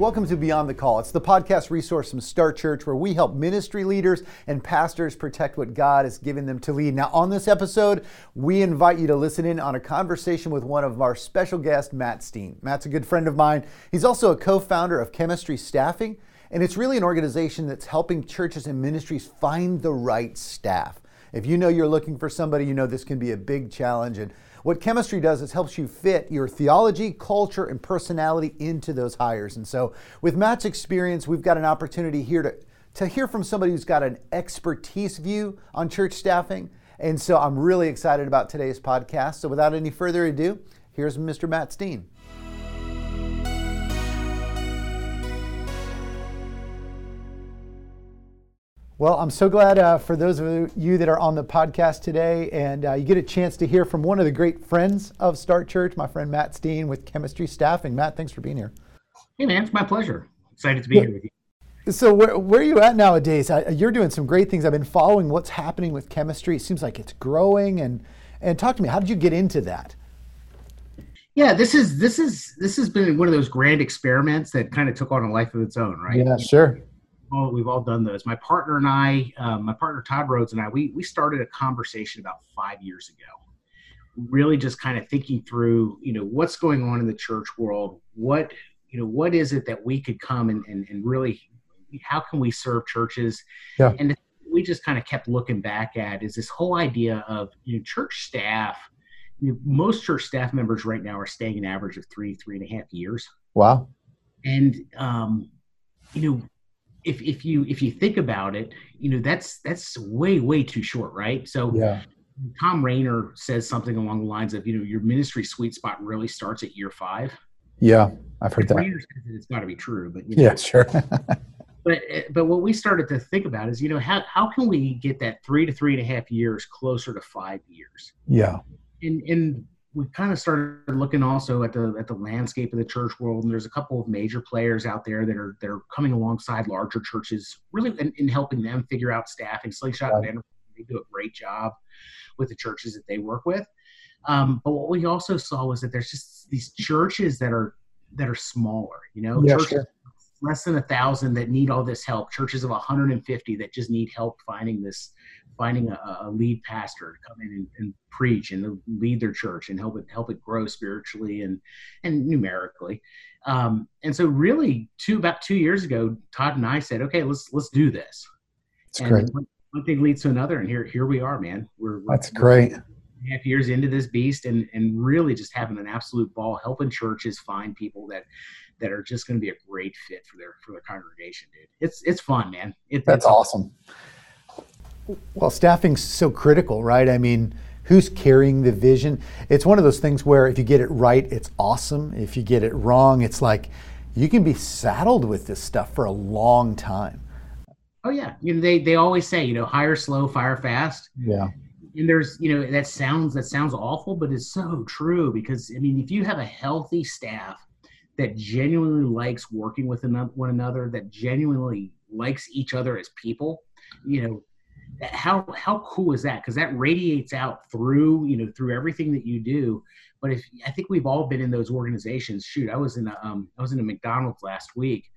Welcome to Beyond the Call. It's the podcast resource from Start Church where we help ministry leaders and pastors protect what God has given them to lead. Now, on this episode, we invite you to listen in on a conversation with one of our special guests, Matt Steen. Matt's a good friend of mine. He's also a co founder of Chemistry Staffing, and it's really an organization that's helping churches and ministries find the right staff. If you know you're looking for somebody, you know this can be a big challenge. And what chemistry does is helps you fit your theology, culture, and personality into those hires. And so, with Matt's experience, we've got an opportunity here to, to hear from somebody who's got an expertise view on church staffing. And so, I'm really excited about today's podcast. So, without any further ado, here's Mr. Matt Steen. Well, I'm so glad uh, for those of you that are on the podcast today, and uh, you get a chance to hear from one of the great friends of Start Church, my friend Matt Steen with Chemistry Staffing. Matt, thanks for being here. Hey, man, it's my pleasure. Excited to be yeah. here with you. So, where, where are you at nowadays? I, you're doing some great things. I've been following what's happening with chemistry. It seems like it's growing. And and talk to me. How did you get into that? Yeah, this is this is this has been one of those grand experiments that kind of took on a life of its own, right? Yeah, sure all we've all done those. My partner and I, um, my partner Todd Rhodes and I, we we started a conversation about five years ago, really just kind of thinking through, you know, what's going on in the church world, what you know, what is it that we could come and and, and really, how can we serve churches? Yeah. And we just kind of kept looking back at is this whole idea of you know church staff. You know, most church staff members right now are staying an average of three three and a half years. Wow. And um, you know if if you if you think about it, you know that's that's way way too short, right? So yeah. Thom Rainer says something along the lines of, you know, your ministry sweet spot really starts at year five. Yeah, I've heard that. Says that it's got to be true, but you know, yeah, sure. but but what we started to think about is, you know, how how can we get that three to three and a half years closer to five years? Yeah. And and we kind of started looking also at the at the landscape of the church world, and there's a couple of major players out there that are that are coming alongside larger churches, really in, in helping them figure out staffing. Slingshot right. and they do a great job with the churches that they work with. Um, but what we also saw was that there's just these churches that are that are smaller, you know, yeah, churches sure. Less than a thousand that need all this help, churches of 150 that just need help finding this finding a, a lead pastor to come in and, and, preach and lead their church and help it help it grow spiritually and and numerically. Um, and so, really, two about two years ago, Todd and I said, "Okay, let's let's do this." That's and great. One, one, thing leads to another, and here here we are, man. We're, we're that's great. Half years into this beast, and and really just having an absolute ball, helping churches find people that that are just going to be a great fit for their for their congregation, dude. It's it's fun, man. It, That's awesome. Well, staffing's so critical, right? I mean, who's carrying the vision? It's one of those things where if you get it right, it's awesome. If you get it wrong, it's like you can be saddled with this stuff for a long time. Oh yeah, you know they they always say you know hire slow, fire fast. Yeah. And there's you know that sounds that sounds awful, but it's so true because I mean if you have a healthy staff that genuinely likes working with one another, that genuinely likes each other as people, you know, how how cool is that? Because that radiates out through you know through everything that you do. But if i think we've all been in those organizations. Shoot i was in a um, i was in a mcdonald's last week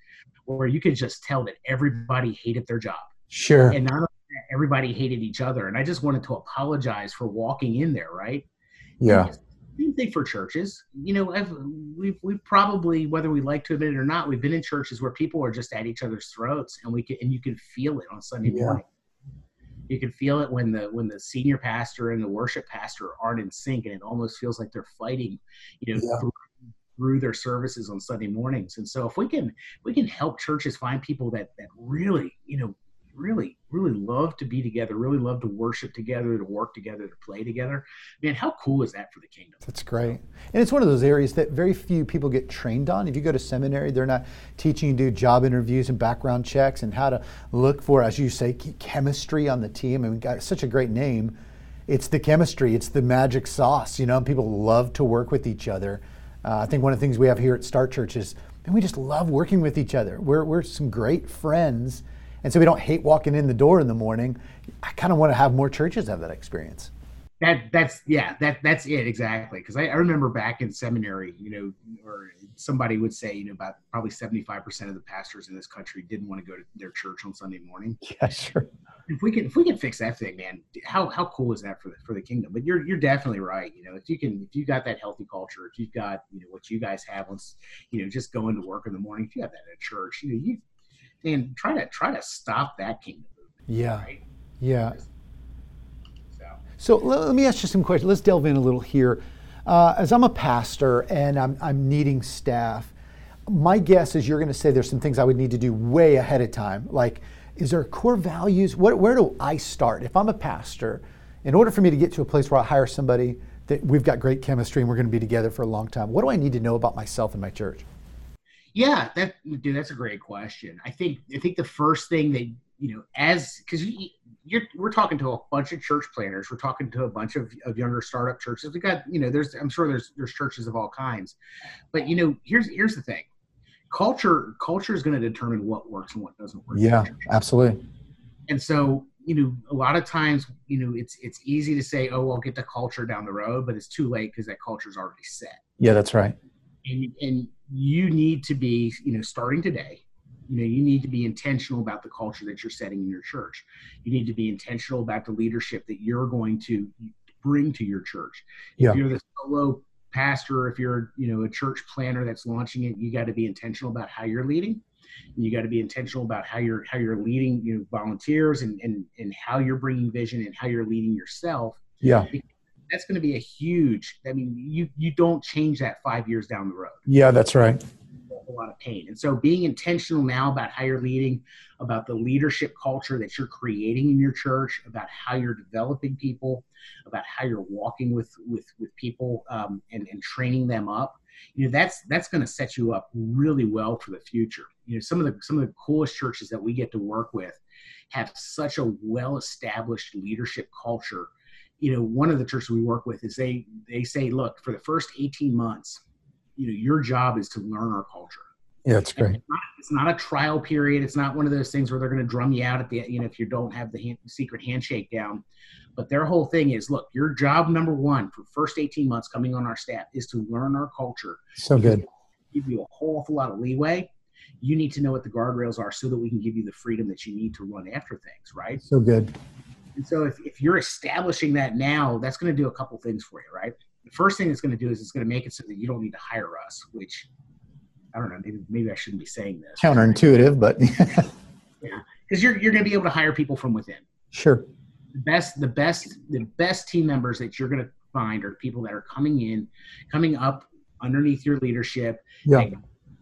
where you could just tell that everybody hated their job. Sure. And not everybody hated each other. And i just wanted to apologize for walking in there right? Yeah same thing for churches you know I've, we've, we've probably whether we like to admit it or not we've been in churches where people are just at each other's throats and we can and you can feel it on sunday yeah. morning you can feel it when the when the senior pastor and the worship pastor aren't in sync and it almost feels like they're fighting you know yeah. through, through, their services on sunday mornings and so if we can we can help churches find people that that really you know really, really love to be together, really love to worship together, to work together, to play together. Man, how cool is that for the kingdom? That's great. And it's one of those areas that very few people get trained on. If you go to seminary, they're not teaching you to do job interviews and background checks and how to look for, as you say, chemistry on the team. I mean, got such a great name. It's the chemistry, it's the magic sauce, you know, people love to work with each other. Uh, I think one of the things we have here at Start Church is, and we just love working with each other. We're, we're some great friends and so we don't hate walking in the door in the morning. I kind of want to have more churches have that experience. That that's yeah that that's it exactly because I, I, remember back in seminary you know or somebody would say you know about probably seventy five percent of the pastors in this country didn't want to go to their church on Sunday morning. Yeah, sure. If we can if we can fix that thing, man, how how cool is that for the for the kingdom? But you're you're definitely right. You know, if you can if you got that healthy culture, if you've got you know what you guys have, once you know just going to work in the morning, if you have that at church, you know you and try to try to stop that kingdom. Yeah. Right? Yeah. So, so let, let, me ask you some questions. Let's delve in a little here. Uh, as I'm a pastor and I'm, I'm needing staff, my guess is you're going to say there's some things I would need to do way ahead of time. Like, is there core values? What, where do I start? If I'm a pastor, in order for me to get to a place where I hire somebody that we've got great chemistry and we're going to be together for a long time, what do I need to know about myself and my church? Yeah, that dude, that's a great question. I think I think the first thing that you know, as because you, you're we're talking to a bunch of church planners, we're talking to a bunch of, of younger startup churches. We got you know, there's I'm sure there's there's churches of all kinds, but you know, here's here's the thing, culture culture is going to determine what works and what doesn't work. Yeah, absolutely. And so you know, a lot of times, you know, it's it's easy to say, oh, I'll get the culture down the road, but it's too late because that culture is already set. Yeah, that's right. And and you need to be, you know, starting today, you know, you need to be intentional about the culture that you're setting in your church. You need to be intentional about the leadership that you're going to bring to your church. Yeah. If you're the solo pastor, if you're, you know, a church planner that's launching it, you got to be intentional about how you're leading. And you got to be intentional about how you're how you're leading you know volunteers and and and how you're bringing vision and how you're leading yourself. Yeah that's going to be a huge. I mean, you you don't change that five years down the road. Yeah, that's right. A lot of pain, and so being intentional now about how you're leading, about the leadership culture that you're creating in your church, about how you're developing people, about how you're walking with with with people um, and and training them up. You know, that's that's going to set you up really well for the future. You know, some of the some of the coolest churches that we get to work with have such a well established leadership culture you know, one of the churches we work with is they they say, look, for the first 18 months, you know, your job is to learn our culture. Yeah, it's great. It's not, it's not, a trial period. It's not one of those things where they're going to drum you out at the, you know, if you don't have the hand, secret handshake down. But their whole thing is, look, your job number one for first 18 months coming on our staff is to learn our culture. So good. Give you a whole awful lot of leeway. You need to know what the guardrails are so that we can give you the freedom that you need to run after things, right? So good. And so if, if you're establishing that now, that's going to do a couple things for you, right? The first thing it's going to do is it's going to make it so that you don't need to hire us, which I don't know, maybe, maybe I shouldn't be saying this. Counterintuitive, but yeah, because you're, you're going to be able to hire people from within. Sure. The best, the best, the best team members that you're going to find are people that are coming in, coming up underneath your leadership. Yeah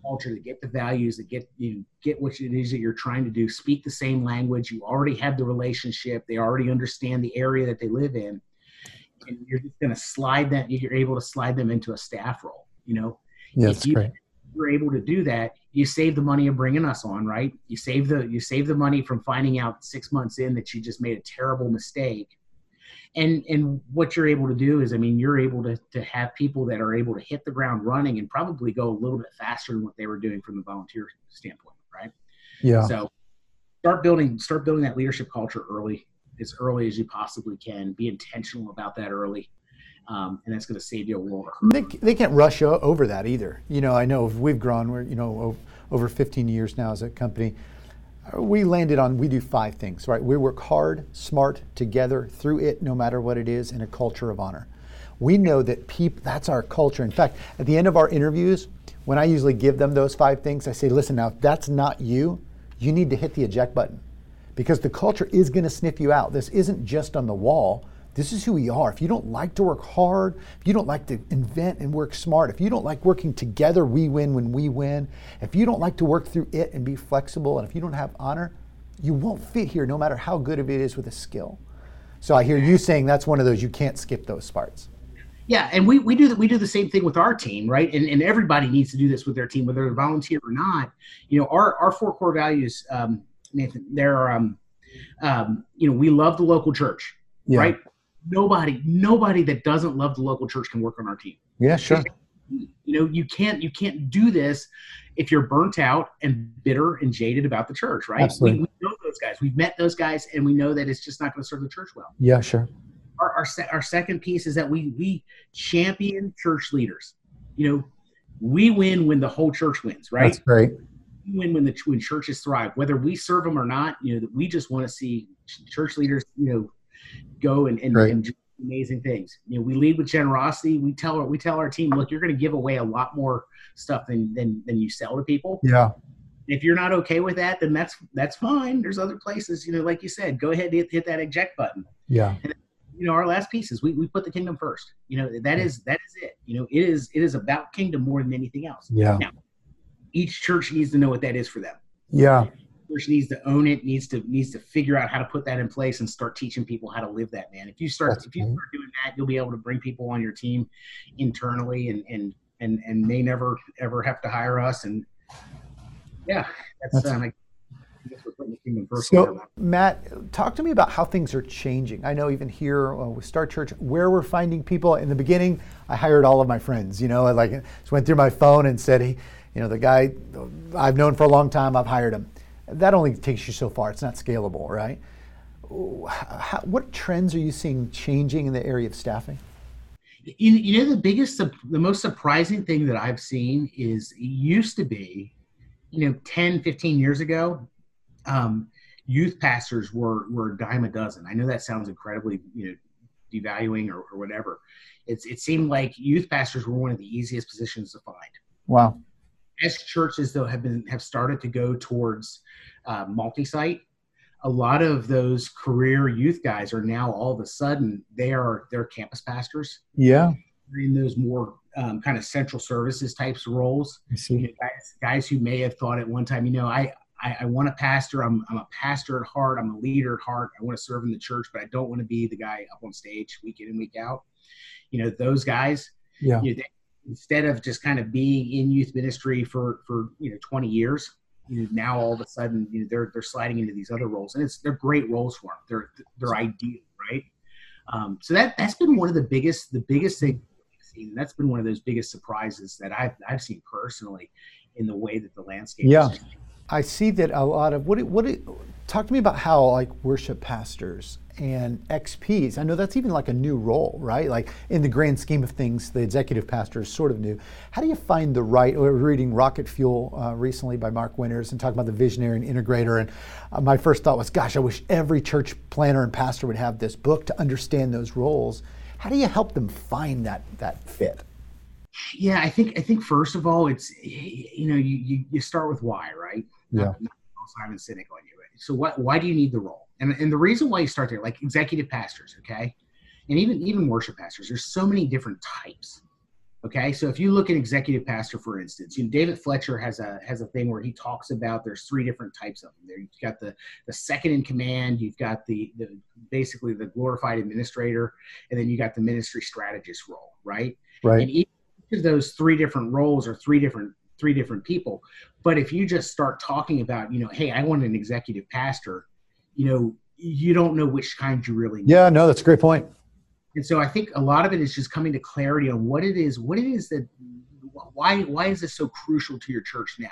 culture, to get the values, to get you get what it is that you're trying to do, speak the same language. You already have the relationship. They already understand the area that they live in, and you're just going to slide that. You're able to slide them into a staff role. You know, yeah, that's you, great. You're able to do that. You save the money of bringing us on, right? You save the you save the money from finding out six months in that you just made a terrible mistake and and what you're able to do is i mean you're able to, to have people that are able to hit the ground running and probably go a little bit faster than what they were doing from the volunteer standpoint right yeah so start building start building that leadership culture early as early as you possibly can be intentional about that early um, and that's going to save you a world of hurt. They, they can't rush over that either. You know, I know we've grown. We're you know over 15 years now as a company we landed on we do five things, right? We work hard, smart, together, through it, no matter what it is, in a culture of honor. We know that people, that's our culture. In fact, at the end of our interviews, when I usually give them those five things, I say, listen, now, if that's not you, you need to hit the eject button because the culture is going to sniff you out. This isn't just on the wall. This is who we are. If you don't like to work hard, if you don't like to invent and work smart, if you don't like working together, we win when we win, if you don't like to work through it and be flexible, and if you don't have honor, you won't fit here no matter how good of it is with a skill. So I hear you saying that's one of those you can't skip those parts. Yeah, and we, we do the, we do the same thing with our team, right? And, and everybody needs to do this with their team, whether they're volunteer or not. You know, our, our four core values, um, Nathan, they're um, um, you know, we love the local church, yeah. right? Nobody nobody that doesn't love the local church can work on our team. Yeah, sure. You know, you can't you can't do this if you're burnt out and bitter and jaded about the church, right? Absolutely. We, we know those guys. We've met those guys, and we know that it's just not going to serve the church well. Yeah, sure our, our, se- our second piece is that we we champion church leaders. You know, we win when the whole church wins, right? That's great. We win when the when churches thrive, whether we serve them or not. You know, we just want to see church leaders, you know, go and and, and do amazing things. You know, we lead with generosity. We tell our we tell our team, look, you're going to give away a lot more stuff than than than you sell to people. Yeah. If you're not okay with that, then that's that's fine. There's other places, you know, like you said, go ahead and hit, hit that eject button. Yeah. And you know our last piece is we, we put the kingdom first you know that is that is it you know it is it is about kingdom more than anything else yeah now each church needs to know what that is for them yeah church needs to own it needs to needs to figure out how to put that in place and start teaching people how to live that man if you start That's if you start doing that you'll be able to bring people on your team internally and and and and they never ever have to hire us and yeah that's, that's um, so, Matt, talk to me about how things are changing. I know even here uh, with Start Church, where we're finding people. In the beginning, I hired all of my friends. You know, I like just went through my phone and said, "Hey, you know, the guy I've known for a long time, I've hired him." That only takes you so far. It's not scalable, right? How, what trends are you seeing changing in the area of staffing? You, you know, the biggest, the most surprising thing that I've seen is it used to be, you know, 10, 15 years ago, um, youth pastors were were a dime a dozen. I know that sounds incredibly you know devaluing or, or whatever. It's it seemed like youth pastors were one of the easiest positions to find. Wow. As churches though have been have started to go towards uh, multi-site, a lot of those career youth guys are now all of a sudden they are they're campus pastors. Yeah. In those more um, kind of central services types of roles. You know, guys, guys who may have thought at one time, you know, I I, I want a pastor. I'm, I'm a pastor at heart. I'm a leader at heart. I want to serve in the church, but I don't want to be the guy up on stage week in and week out. You know, those guys, yeah. You know, they, instead of just kind of being in youth ministry for, for, you know, 20 years, you know, now all of a sudden, you know, they're, they're sliding into these other roles and it's, they're great roles for them. They're, they're ideal. Right. Um, so that, that's been one of the biggest, the biggest thing. That's been one of those biggest surprises that I've, I've seen personally in the way that the landscape yeah. I see that a lot of what it what talk to me about how like worship pastors and XPs. I know that's even like a new role, right? Like in the grand scheme of things, the executive pastor is sort of new. How do you find the right? We were reading Rocket Fuel uh, recently by Mark Winters and talking about the visionary and integrator. And uh, my first thought was, gosh, I wish every church planner and pastor would have this book to understand those roles. How do you help them find that that fit? Yeah, I think I think first of all, it's you know you you, you start with why, right? Yeah. Not, not Simon Sinek on you. So what? Why do you need the role? And and the reason why you start there, like executive pastors, okay, and even even worship pastors, there's so many different types. Okay, so if you look at executive pastor, for instance, you know, David Fletcher has a has a thing where he talks about there's three different types of them. There, you've got the the second in command, you've got the the basically the glorified administrator, and then you got the ministry strategist role, right? Right. And each of those three different roles are three different three different people. But if you just start talking about, you know, hey, I want an executive pastor, you know, you don't know which kind you really need. Yeah, no, that's a great point. And so I think a lot of it is just coming to clarity on what it is, what it is that why why is this so crucial to your church now?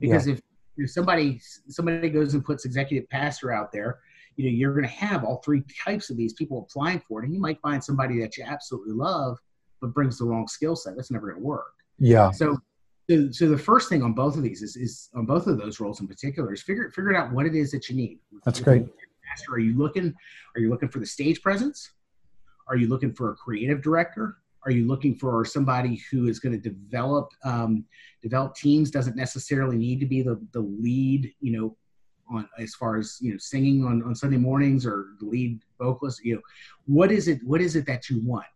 Because yeah. if, if somebody somebody goes and puts executive pastor out there, you know, you're going to have all three types of these people applying for it, and you might find somebody that you absolutely love, but brings the wrong skill set. That's never going to work. Yeah. So so, so the first thing on both of these is, is on both of those roles in particular is figure figure out what it is that you need. That's great. Are you looking? Are you looking for the stage presence? Are you looking for a creative director? Are you looking for somebody who is going to develop um, develop teams? Doesn't necessarily need to be the the lead, you know, on as far as you know singing on, on Sunday mornings or the lead vocalist. You know, what is it? What is it that you want?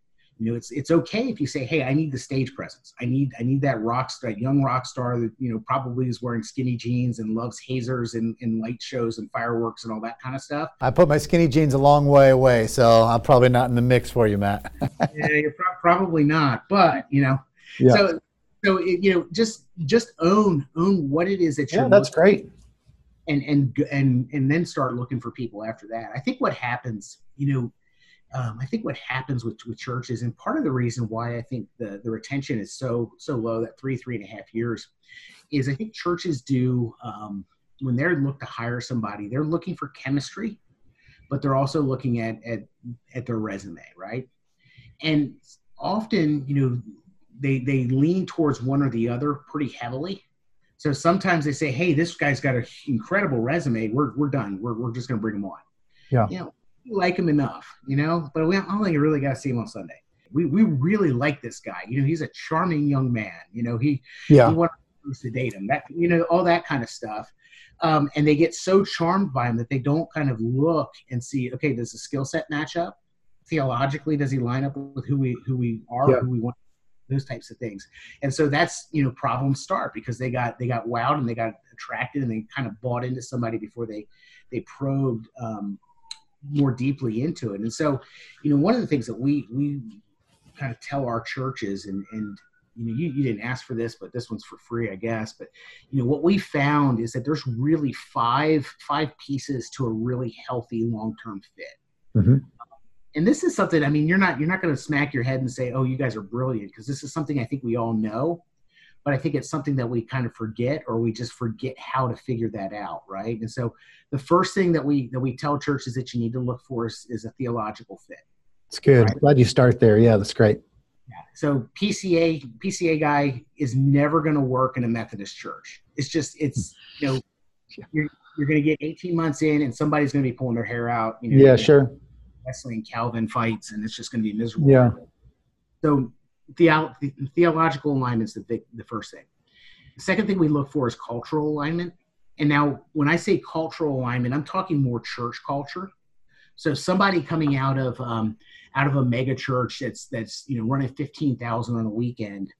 You know, it's it's okay if you say, "Hey, I need the stage presence. I need I need that rock star, that young rock star that you know probably is wearing skinny jeans and loves hazers and, and light shows and fireworks and all that kind of stuff." I put my skinny jeans a long way away, so I'm probably not in the mix for you, Matt. yeah, you're pro- probably not, but you know, yeah. so so it, you know, just just own own what it is that you're. Yeah, that's great. And and and and then start looking for people after that. I think what happens, you know um, I think what happens with, with churches, and part of the reason why I think the, the retention is so so low, that three three and a half years, is I think churches do um, when they're look to hire somebody, they're looking for chemistry, but they're also looking at at at their resume, right? And often, you know, they they lean towards one or the other pretty heavily. So sometimes they say, "Hey, this guy's got an incredible resume. We're we're done. We're we're just going to bring him on." Yeah. You know, like him enough, you know, but we only really got to see him on Sunday. We, we really like this guy. You know, he's a charming young man. You know, he, yeah. he wanted to date him. That, you know, all that kind of stuff. Um, and they get so charmed by him that they don't kind of look and see, okay, does the skill set match up? Theologically, does he line up with who we who we are, yeah. who we want? Those types of things. And so that's you know problems start because they got they got wowed and they got attracted and they kind of bought into somebody before they they probed um, more deeply into it. And so, you know, one of the things that we we kind of tell our churches and and you know, you, you didn't ask for this, but this one's for free, I guess. But you know, what we found is that there's really five five pieces to a really healthy long term fit. Mm-hmm. And this is something. I mean, you're not you're not going to smack your head and say, "Oh, you guys are brilliant," because this is something I think we all know but I think it's something that we kind of forget or we just forget how to figure that out, right? And so the first thing that we that we tell churches that you need to look for is, is a theological fit. It's good. Right? Glad you start there. Yeah, that's great. Yeah. So PCA PCA guy is never going to work in a Methodist church. It's just it's you know you're you're going to get 18 months in and somebody's going to be pulling their hair out. You know, yeah, sure. Wrestling Calvin fights and it's just going to be miserable. Yeah. So the, the theological alignment is the, big, the first thing. The second thing we look for is cultural alignment. And now, when I say cultural alignment, I'm talking more church culture. So somebody coming out of um, out of a mega church that's that's you know running fifteen thousand on a weekend,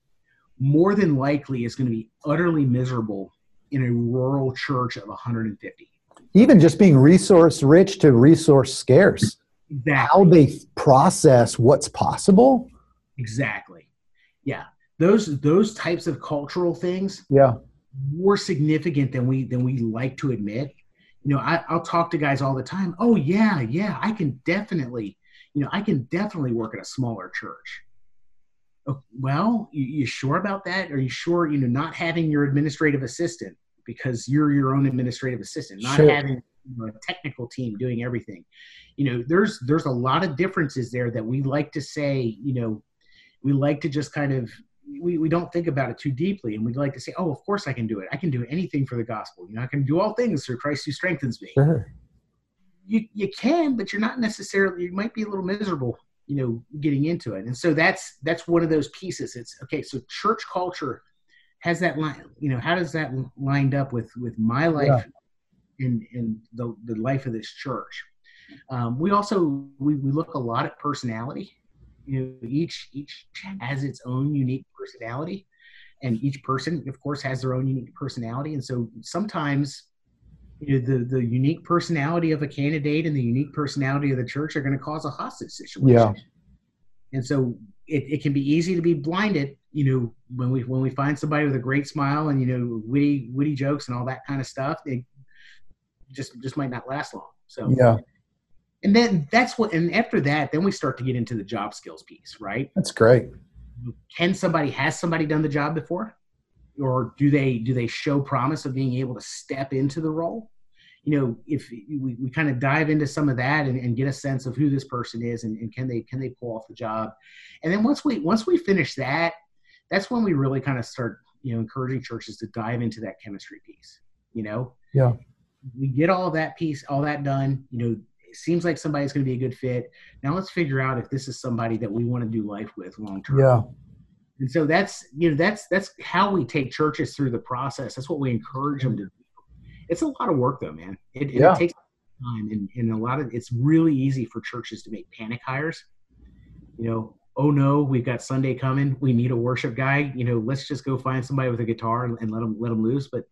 more than likely is going to be utterly miserable in a rural church of 150. Even just being resource rich to resource scarce. Exactly. How they process what's possible Exactly. Yeah. Those those types of cultural things yeah more significant than we than we like to admit. You know, I, I'll talk to guys all the time. Oh yeah, yeah, I can definitely, you know, I can definitely work at a smaller church. Oh, well, you, you sure about that? Are you sure, you know, not having your administrative assistant because you're your own administrative assistant, not sure. having a technical team doing everything. You know, there's there's a lot of differences there that we like to say, you know, we like to just kind of we, we don't think about it too deeply and we like to say oh of course i can do it. I can do anything for the gospel. You know i can do all things through christ who strengthens me. Sure. you, you can but you're not necessarily you might be a little miserable you know getting into it. And so that's that's one of those pieces. It's okay so church culture has that line you know how does that lined up with with my life yeah. in in the, the life of this church? Um, we also we, we look a lot at personality you know each each has its own unique personality. And each person of course has their own unique personality. And so sometimes you know, the the unique personality of a candidate and the unique personality of the church are going to cause a hostage situation. Yeah. And so it, it can be easy to be blinded you know when we when we find somebody with a great smile and you know witty witty jokes and all that kind of stuff it just just might not last long. So yeah and then that's what and after that then we start to get into the job skills piece right? That's great. Can somebody has somebody done the job before? Or do they do they show promise of being able to step into the role? You know if we, we kind of dive into some of that and, and get a sense of who this person is and, and can they can they pull off the job? And then once we once we finish that that's when we really kind of start you know encouraging churches to dive into that chemistry piece you know? Yeah. We get all that piece all that done you know it seems like somebody's going to be a good fit. Now let's figure out if this is somebody that we want to do life with long term. Yeah. And so that's you know that's that's how we take churches through the process. That's what we encourage them to do. It's a lot of work though, man. It, yeah. it takes time and, and a lot of it's really easy for churches to make panic hires. You know, oh no, we've got Sunday coming, we need a worship guy. You know, let's just go find somebody with a guitar and, and let them let them loose. But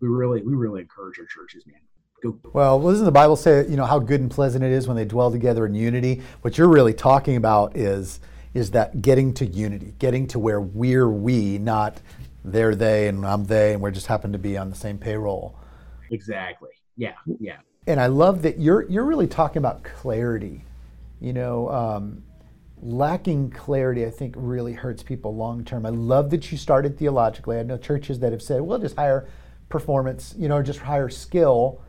we really we really encourage our churches, man. Go. Well, doesn't the Bible say you know how good and pleasant it is when they dwell together in unity? What you're really talking about is is that getting to unity, getting to where we're we, not they're they and I'm they, and we're just happen to be on the same payroll. Exactly. Yeah. Yeah. And I love that you're you're really talking about clarity. You know, um, lacking clarity, I think, really hurts people long term. I love that you started theologically. I know churches that have said, "Well, just hire performance," you know, or just hire skill,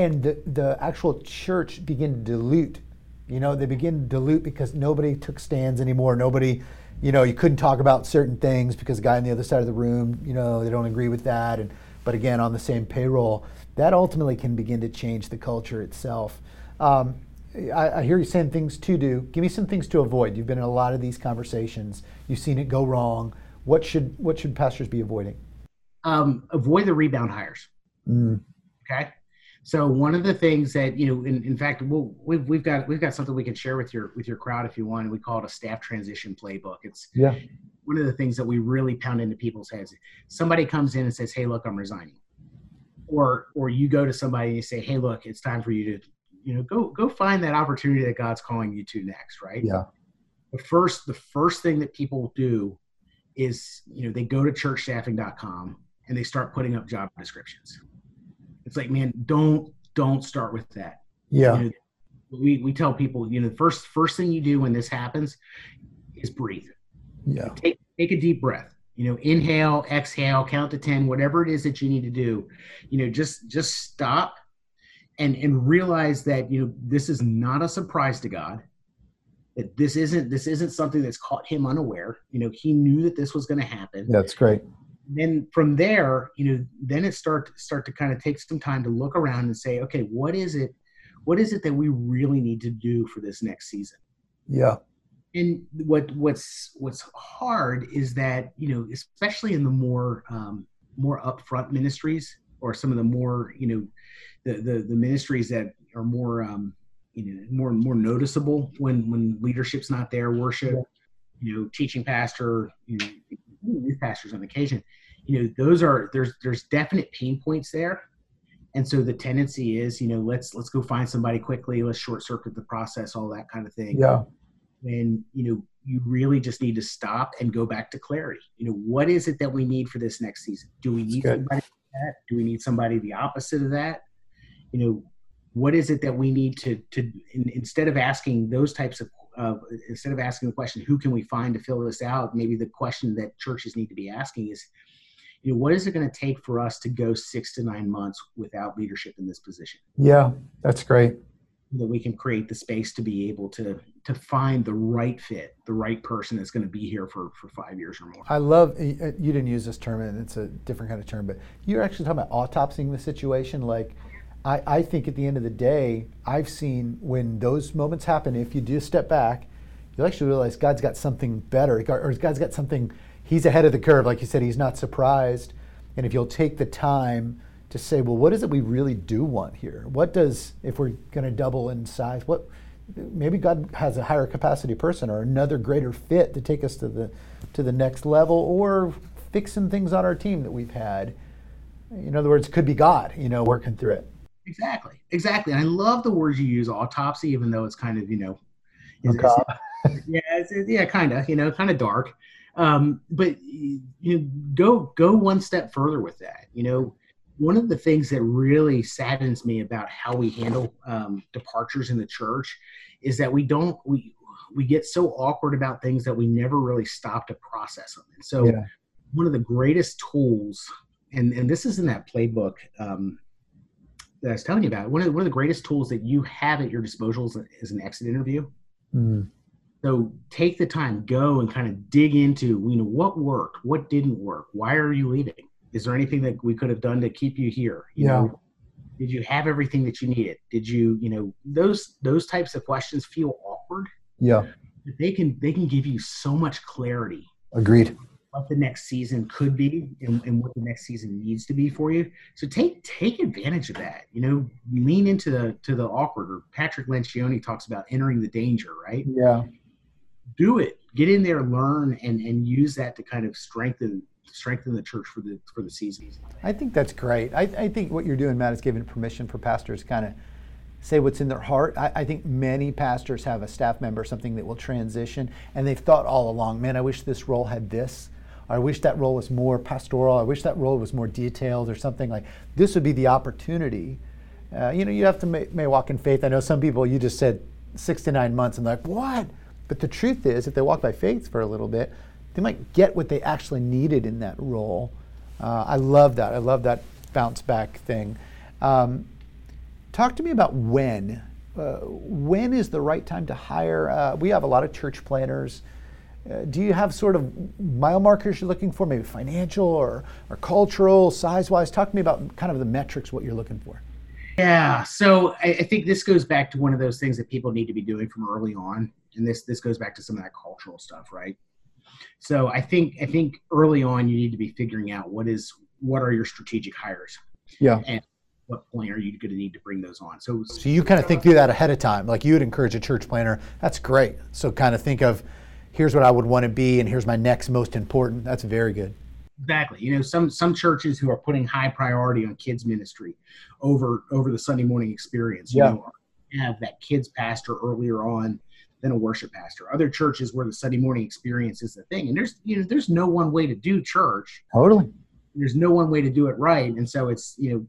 and the the actual church begin to dilute. You know, they begin to dilute because nobody took stands anymore. Nobody you know, you couldn't talk about certain things because the guy on the other side of the room, you know, they don't agree with that. And but again, on the same payroll, that ultimately can begin to change the culture itself. Um, I, I, hear you saying things to do. Give me some things to avoid. You've been in a lot of these conversations. You've seen it go wrong. What should what should pastors be avoiding? Um, avoid the rebound hires. Mm. Okay. So one of the things that you know, in, in fact, we'll, we've we've got we've got something we can share with your with your crowd if you want. We call it a staff transition playbook. It's yeah. One of the things that we really pound into people's heads. Somebody comes in and says, "Hey, look, I'm resigning," or or you go to somebody and you say, "Hey, look, it's time for you to you know go go find that opportunity that God's calling you to next." Right? Yeah. The first the first thing that people do is you know they go to churchstaffing.com and they start putting up job descriptions it's like, man, don't don't start with that. Yeah. You know, we we tell people, you know, the first first thing you do when this happens is breathe. Yeah. Take take a deep breath. You know, inhale, exhale, count to 10, whatever it is that you need to do. You know, just just stop and and realize that, you know, this is not a surprise to God. That this isn't this isn't something that's caught him unaware. You know, he knew that this was going to happen. That's great then from there, you know, then it start start to kind of take some time to look around and say, okay, what is it? What is it that we really need to do for this next season? Yeah. And what what's what's hard is that you know, especially in the more um, more upfront ministries or some of the more you know, the the, the ministries that are more um, you know more more noticeable when when leadership's not there, worship, yeah. you know, teaching pastor, you know, youth pastors on occasion you know those are there's there's definite pain points there. And so the tendency is you know let's let's go find somebody quickly. Let's short circuit the process all that kind of thing. Yeah. And you know you really just need to stop and go back to clarity. You know what is it that we need for this next season? Do we need somebody that? Do we need somebody the opposite of that? You know what is it that we need to to in, instead of asking those types of uh, instead of asking the question who can we find to fill this out maybe the question that churches need to be asking is you know, what is it going to take for us to go six to nine months without leadership in this position? Yeah, that's great. That we can create the space to be able to to find the right fit, the right person that's going to be here for for five years or more. I love you didn't use this term, and it's a different kind of term, but you're actually talking about autopsying the situation. Like, I I think at the end of the day, I've seen when those moments happen, if you do step back, you'll actually realize God's got something better, or God's got something he's ahead of the curve. Like you said, he's not surprised. And if you'll take the time to say, well, what is it we really do want here? What does, if we're going to double in size, what maybe God has a higher capacity person or another greater fit to take us to the to the next level, or fix some things on our team that we've had. In other words, could be God, you know, working through it. Exactly, exactly. And I love the words you use, autopsy, even though it's kind of, you know, yeah, it's, yeah, kind of, you know, kind of dark. Um, but you know, go go one step further with that. You know, one of the things that really saddens me about how we handle um, departures in the church is that we don't we we get so awkward about things that we never really stop to process them. And so, yeah. one of the greatest tools, and and this is in that playbook um, that I was telling you about. One of the, one of the greatest tools that you have at your disposal is, is an exit interview. Mm. So take the time, go and kind of dig into, you know, what worked, what didn't work, why are you leaving? Is there anything that we could have done to keep you here? You yeah. Know, did you have everything that you needed? Did you, you know, those those types of questions feel awkward. Yeah. They can they can give you so much clarity. Agreed. What the next season could be and, and what the next season needs to be for you. So take take advantage of that. You know, lean into the to the awkward. Or Patrick Lencioni talks about entering the danger, right? Yeah do it. Get in there, learn, and and use that to kind of strengthen strengthen the church for the for the season. I think that's great. I, I think what you're doing, Matt, is giving permission for pastors kind of say what's in their heart. I, I, think many pastors have a staff member, something that will transition, and they've thought all along, man, I wish this role had this. I wish that role was more pastoral. I wish that role was more detailed or something like this would be the opportunity. Uh, you know, you have to may, may walk in faith. I know some people, you just said six to nine months, and they're like, what? But the truth is, if they walk by faith for a little bit, they might get what they actually needed in that role. Uh, I love that. I love that bounce back thing. Um, talk to me about when. Uh, when is the right time to hire? Uh, we have a lot of church planners. Uh, do you have sort of mile markers you're looking for, maybe financial or, or cultural, size wise? Talk to me about kind of the metrics, what you're looking for. Yeah, so I, I, think this goes back to one of those things that people need to be doing from early on, and this this goes back to some of that cultural stuff, right? So I think I think early on you need to be figuring out what is what are your strategic hires. Yeah. And what point are you going to need to bring those on? So So you kind of think through that ahead of time. Like you would encourage a church planner. That's great. So kind of think of here's what I would want to be and here's my next most important. That's very good. Exactly. You know, some some churches who are putting high priority on kids ministry over over the Sunday morning experience. You yeah. know, have that kids pastor earlier on than a worship pastor. Other churches where the Sunday morning experience is the thing, and there's you know there's no one way to do church. Totally. There's no one way to do it right, and so it's you know,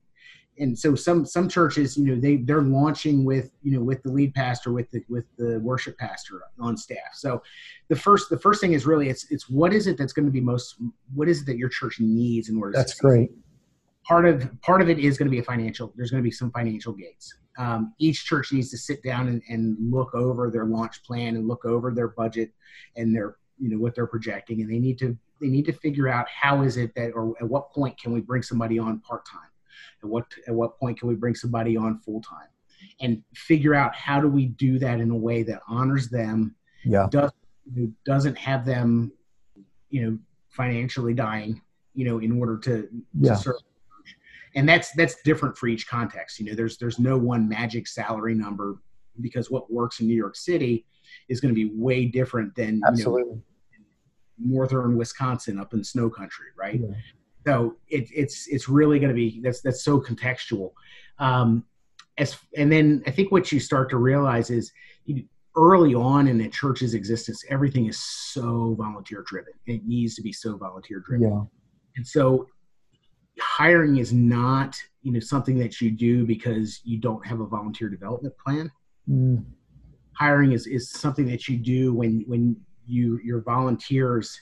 and so some some churches you know they they're launching with you know with the lead pastor with the with the worship pastor on staff. So the first the first thing is really it's it's what is it that's going to be most what is it that your church needs in order. That's great. Part of part of it is going to be a financial. There's going to be some financial gates um, each church needs to sit down and, and look over their launch plan and look over their budget and their you know what they're projecting and they need to they need to figure out how is it that or at what point can we bring somebody on part-time at what at what point can we bring somebody on full-time? And figure out how do we do that in a way that honors them yeah. does, doesn't have them you know financially dying you know in order to, yeah. to serve. And that's that's different for each context. You know there's there's no one magic salary number because what works in new york city is going to be way different than absolutely you know, northern wisconsin up in snow country right? Yeah. So it, it's it's really going to be that's that's so contextual um as and then i think what you start to realize is you, early on in the church's existence everything is so volunteer driven it needs to be so volunteer driven yeah. and so hiring is not you know something that you do because you don't have a volunteer development plan mm. hiring is, is something that you do when when you your volunteers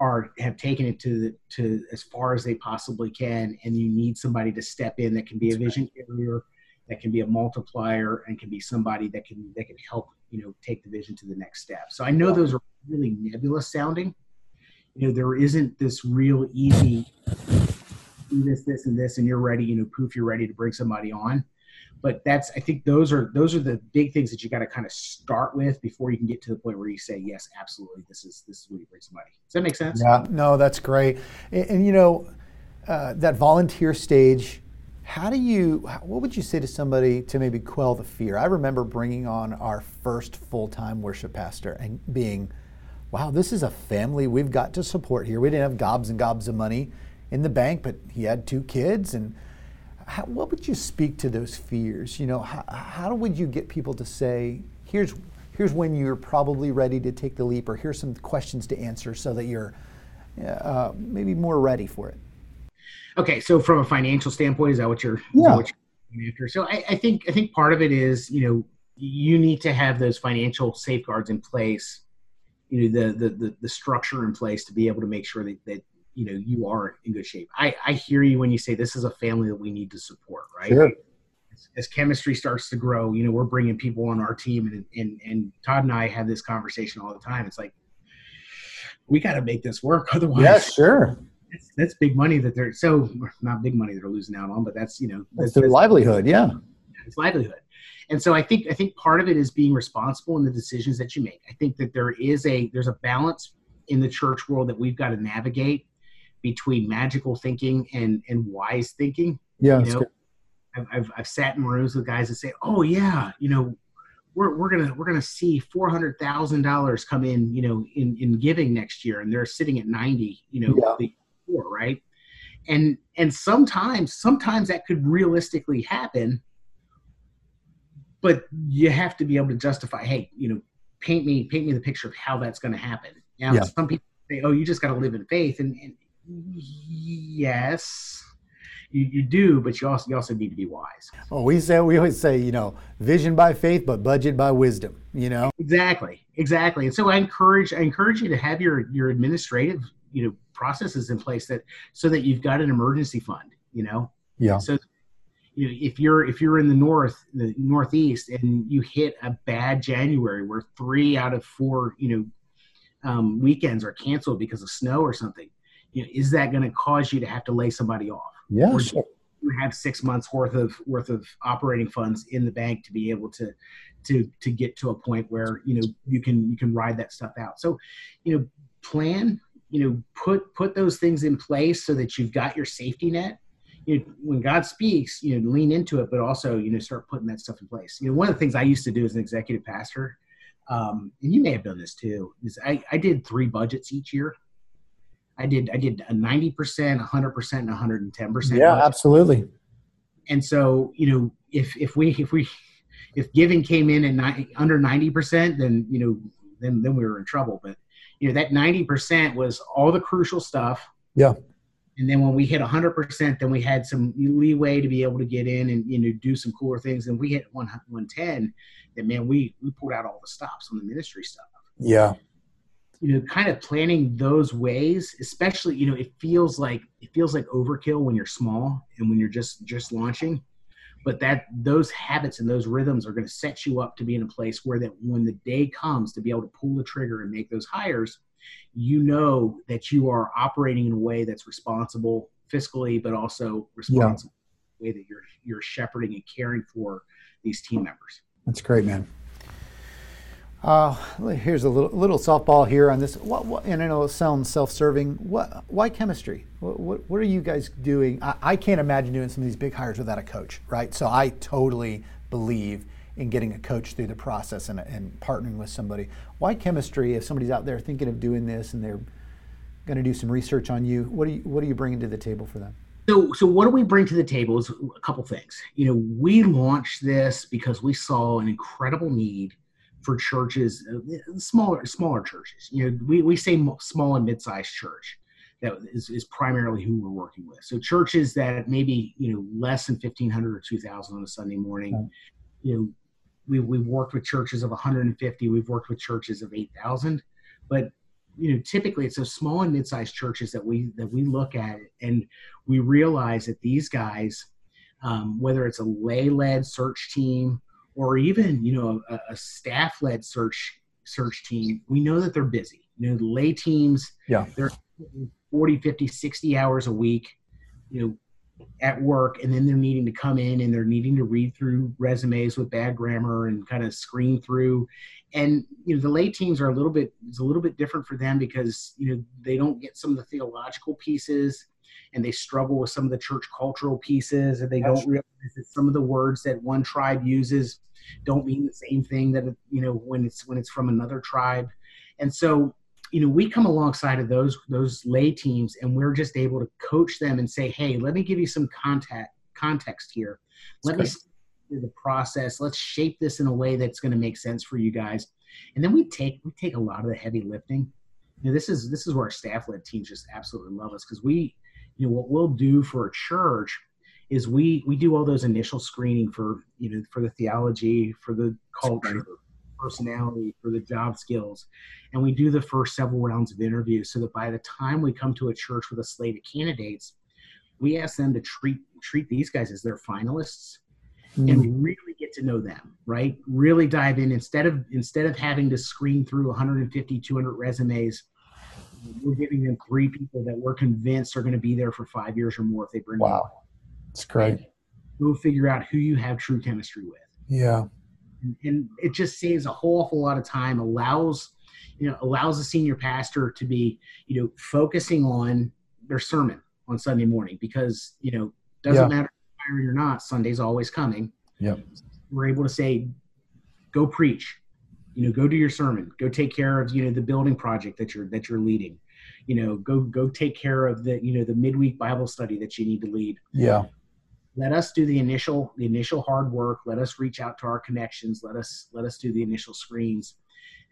are have taken it to the, to as far as they possibly can and you need somebody to step in that can be a vision carrier that can be a multiplier and can be somebody that can that can help you know take the vision to the next step so i know those are really nebulous sounding you know there isn't this real easy do this, this, and this, and you're ready. You know, poof, you're ready to bring somebody on. But that's I think those are those are the big things that you got to kind of start with before you can get to the point where you say yes, absolutely, this is this is where you bring somebody. Does that make sense? Yeah, no, that's great. And, and you know, uh, that volunteer stage. How do you? What would you say to somebody to maybe quell the fear? I remember bringing on our first full-time worship pastor and being, wow, this is a family we've got to support here. We didn't have gobs and gobs of money in the bank, but he had two kids. And how, what would you speak to those fears? You know, how, how would you get people to say, here's here's when you're probably ready to take the leap, or here's some questions to answer so that you're uh, maybe more ready for it? Okay, so from a financial standpoint, is that what you're? Yeah. What you're after? So I, I think I think part of it is you know you need to have those financial safeguards in place you know the, the the the, structure in place to be able to make sure that, that you know you are in good shape. I I hear you when you say this is a family that we need to support, right? Sure. As, as chemistry starts to grow, you know, we're bringing people on our team, and and and Todd and I have this conversation all the time. It's like we got to make this work, otherwise. Yeah, sure. That's, that's big money that they're so not big money they're losing out on, but that's you know that's, their livelihood. Yeah, it's livelihood and so i think i think part of it is being responsible in the decisions that you make i think that there is a there's a balance in the church world that we've got to navigate between magical thinking and and wise thinking. Yeah, you know, I've, I've, I've sat in rooms with guys that say, "Oh yeah, you know, we're, we're gonna we're gonna see four hundred thousand dollars come in, you know, in in giving next year, and they're sitting at ninety, you know, Yeah. the right? And and sometimes sometimes that could realistically happen, but you have to be able to justify, hey, you know, paint me paint me the picture of how that's going to happen. Now, Yeah. some people say, oh, you just got to live in faith, and, and yes, you, you do, but you also you also need to be wise. Well, we say we always say, you know, vision by faith, but budget by wisdom. You know, Exactly, exactly. And so I encourage I encourage you to have your your administrative you know processes in place that so that you've got an emergency fund. You know, Yeah. So you know if you're if you're in the north the northeast and you hit a bad January where three out of four you know um, weekends are canceled because of snow or something, you know, is that going to cause you to have to lay somebody off? yeah, Or sure. you have six months worth of worth of operating funds in the bank to be able to to to get to a point where you know you can you can ride that stuff out so you know plan you know put put those things in place so that you've got your safety net you know, when god speaks you know lean into it but also you know start putting that stuff in place you know one of the things i used to do as an executive pastor um, and you may have done this too is I, I did three budgets each year i did i did a 90% 100% and 110% Yeah, budget absolutely. and so you know if if we if we if giving came in at 90, under 90% then you know then then we were in trouble but you know that 90% was all the crucial stuff Yeah. and then when we hit 100% then we had some leeway to be able to get in and you know do some cooler things and we hit 110 then man we we pulled out all the stops on the ministry stuff Yeah. You know kind of planning those ways especially you know it feels like it feels like overkill when you're small and when you're just just launching. But that those habits and those rhythms are going to set you up to be in a place where that when the day comes to be able to pull the trigger and make those hires you know that you are operating in a way that's responsible fiscally but also responsible a way that you're you're shepherding and caring for these team members. That's great, man. Uh, here's a little little softball here on this. What, what and I know it sounds self-serving. What? Why chemistry? What, what, what are you guys doing? I, I can't imagine doing some of these big hires without a coach, right? So I totally believe in getting a coach through the process and, and partnering with somebody. Why chemistry? If somebody's out there thinking of doing this and they're going to do some research on you, what are you what are you bringing to the table for them? So, so what do we bring to the table is a couple things. You know, we launched this because we saw an incredible need for churches, uh, smaller smaller churches. You know, we, we say small and mid-sized church. That is, is primarily who we're working with. So churches that maybe you know less than fifteen hundred or two thousand on a Sunday morning. Right. You know, we we've worked with churches of 150. We've worked with churches of 8,000, but you know typically it's those small and mid-sized churches that we that we look at and we realize that these guys um, whether it's a lay-led search team or even you know a, a staff-led search search team we know that they're busy you know the lay teams Yeah. they're 40 50 60 hours a week you know at work and then they're needing to come in and they're needing to read through resumes with bad grammar and kind of screen through and you know the lay teams are a little bit it's a little bit different for them because you know they don't get some of the theological pieces and they struggle with some of the church cultural pieces and they Yes. don't realize that some of the words that one tribe uses don't mean the same thing that you know when it's when it's from another tribe. And so you know we come alongside of those those lay teams and we're just able to coach them and say hey let me give you some contact context here. Let me the process. Let's shape this in a way that's going to make sense for you guys. And then we take we take a lot of the heavy lifting. You know, this is this is where our staff led teams just absolutely love us because we you know what we'll do for a church is we we do all those initial screening for you know for the theology for the culture personality for the job skills. And we do the first several rounds of interviews so that by the time we come to a church with a slate of candidates we ask them to treat treat these guys as their finalists Mm-hmm. and really get to know them right? Really dive in. Instead of instead of having to screen through 150 200 resumes we're giving them three people that we're convinced are going to be there for five years or more if they bring them Wow, it's great. go figure out who you have true chemistry with. Yeah, and, and it just saves a whole awful lot of time allows you know allows a senior pastor to be you know focusing on their sermon on sunday morning because you know doesn't Yeah. matter if you're not sunday's always coming. Yeah. we're able to say go preach. You know go do your sermon. Go take care of you know the building project that you're that you're leading. You know go go take care of the you know the midweek bible study that you need to lead. Yeah let us do the initial the initial hard work. Let us reach out to our connections. Let us let us do the initial screens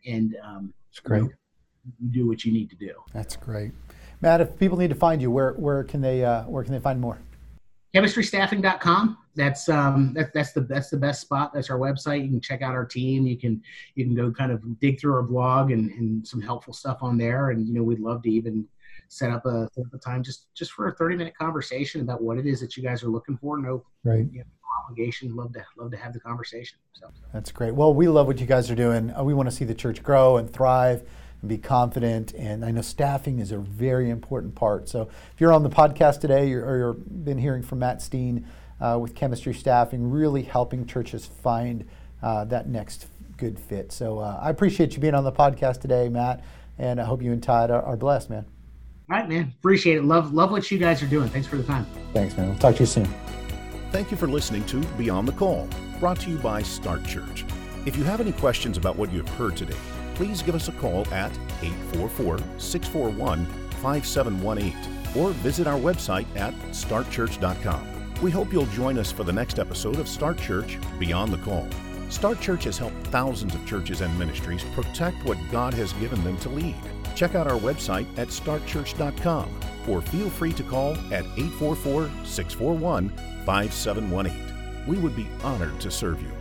and um it's great. you know, do what you need to do. That's great. Matt if people need to find you where where can they uh where can they find more? Chemistrystaffing.com that's um that, that's the that's the best spot. That's our website. You can check out our team. You can you can go kind of dig through our blog and, and some helpful stuff on there. And you know we'd love to even set up a, set up a time just just for a 30 minute conversation about what it is that you guys are looking for no right you know, obligation love to love to have the conversation so that's great well we love what you guys are doing uh, we want to see the church grow and thrive and be confident. And I know staffing is a very important part. So if you're on the podcast today or, or you've been hearing from Matt Steen uh, with chemistry staffing, really helping churches find uh, that next good fit. So uh, I appreciate you being on the podcast today, Matt, and I hope you and Todd are, are blessed, man. All right, man. Appreciate it. Love love what you guys are doing. Thanks for the time. Thanks, man. We'll talk to you soon. Thank you for listening to Beyond the Call, brought to you by Start Church. If you have any questions about what you have heard today, please give us a call at 844 641 5718 or visit our website at startchurch.com. We hope you'll join us for the next episode of Start Church Beyond the Call. Start Church has helped thousands of churches and ministries protect what God has given them to lead. Check out our website at startchurch.com or feel free to call at 844 641 5718. We would be honored to serve you.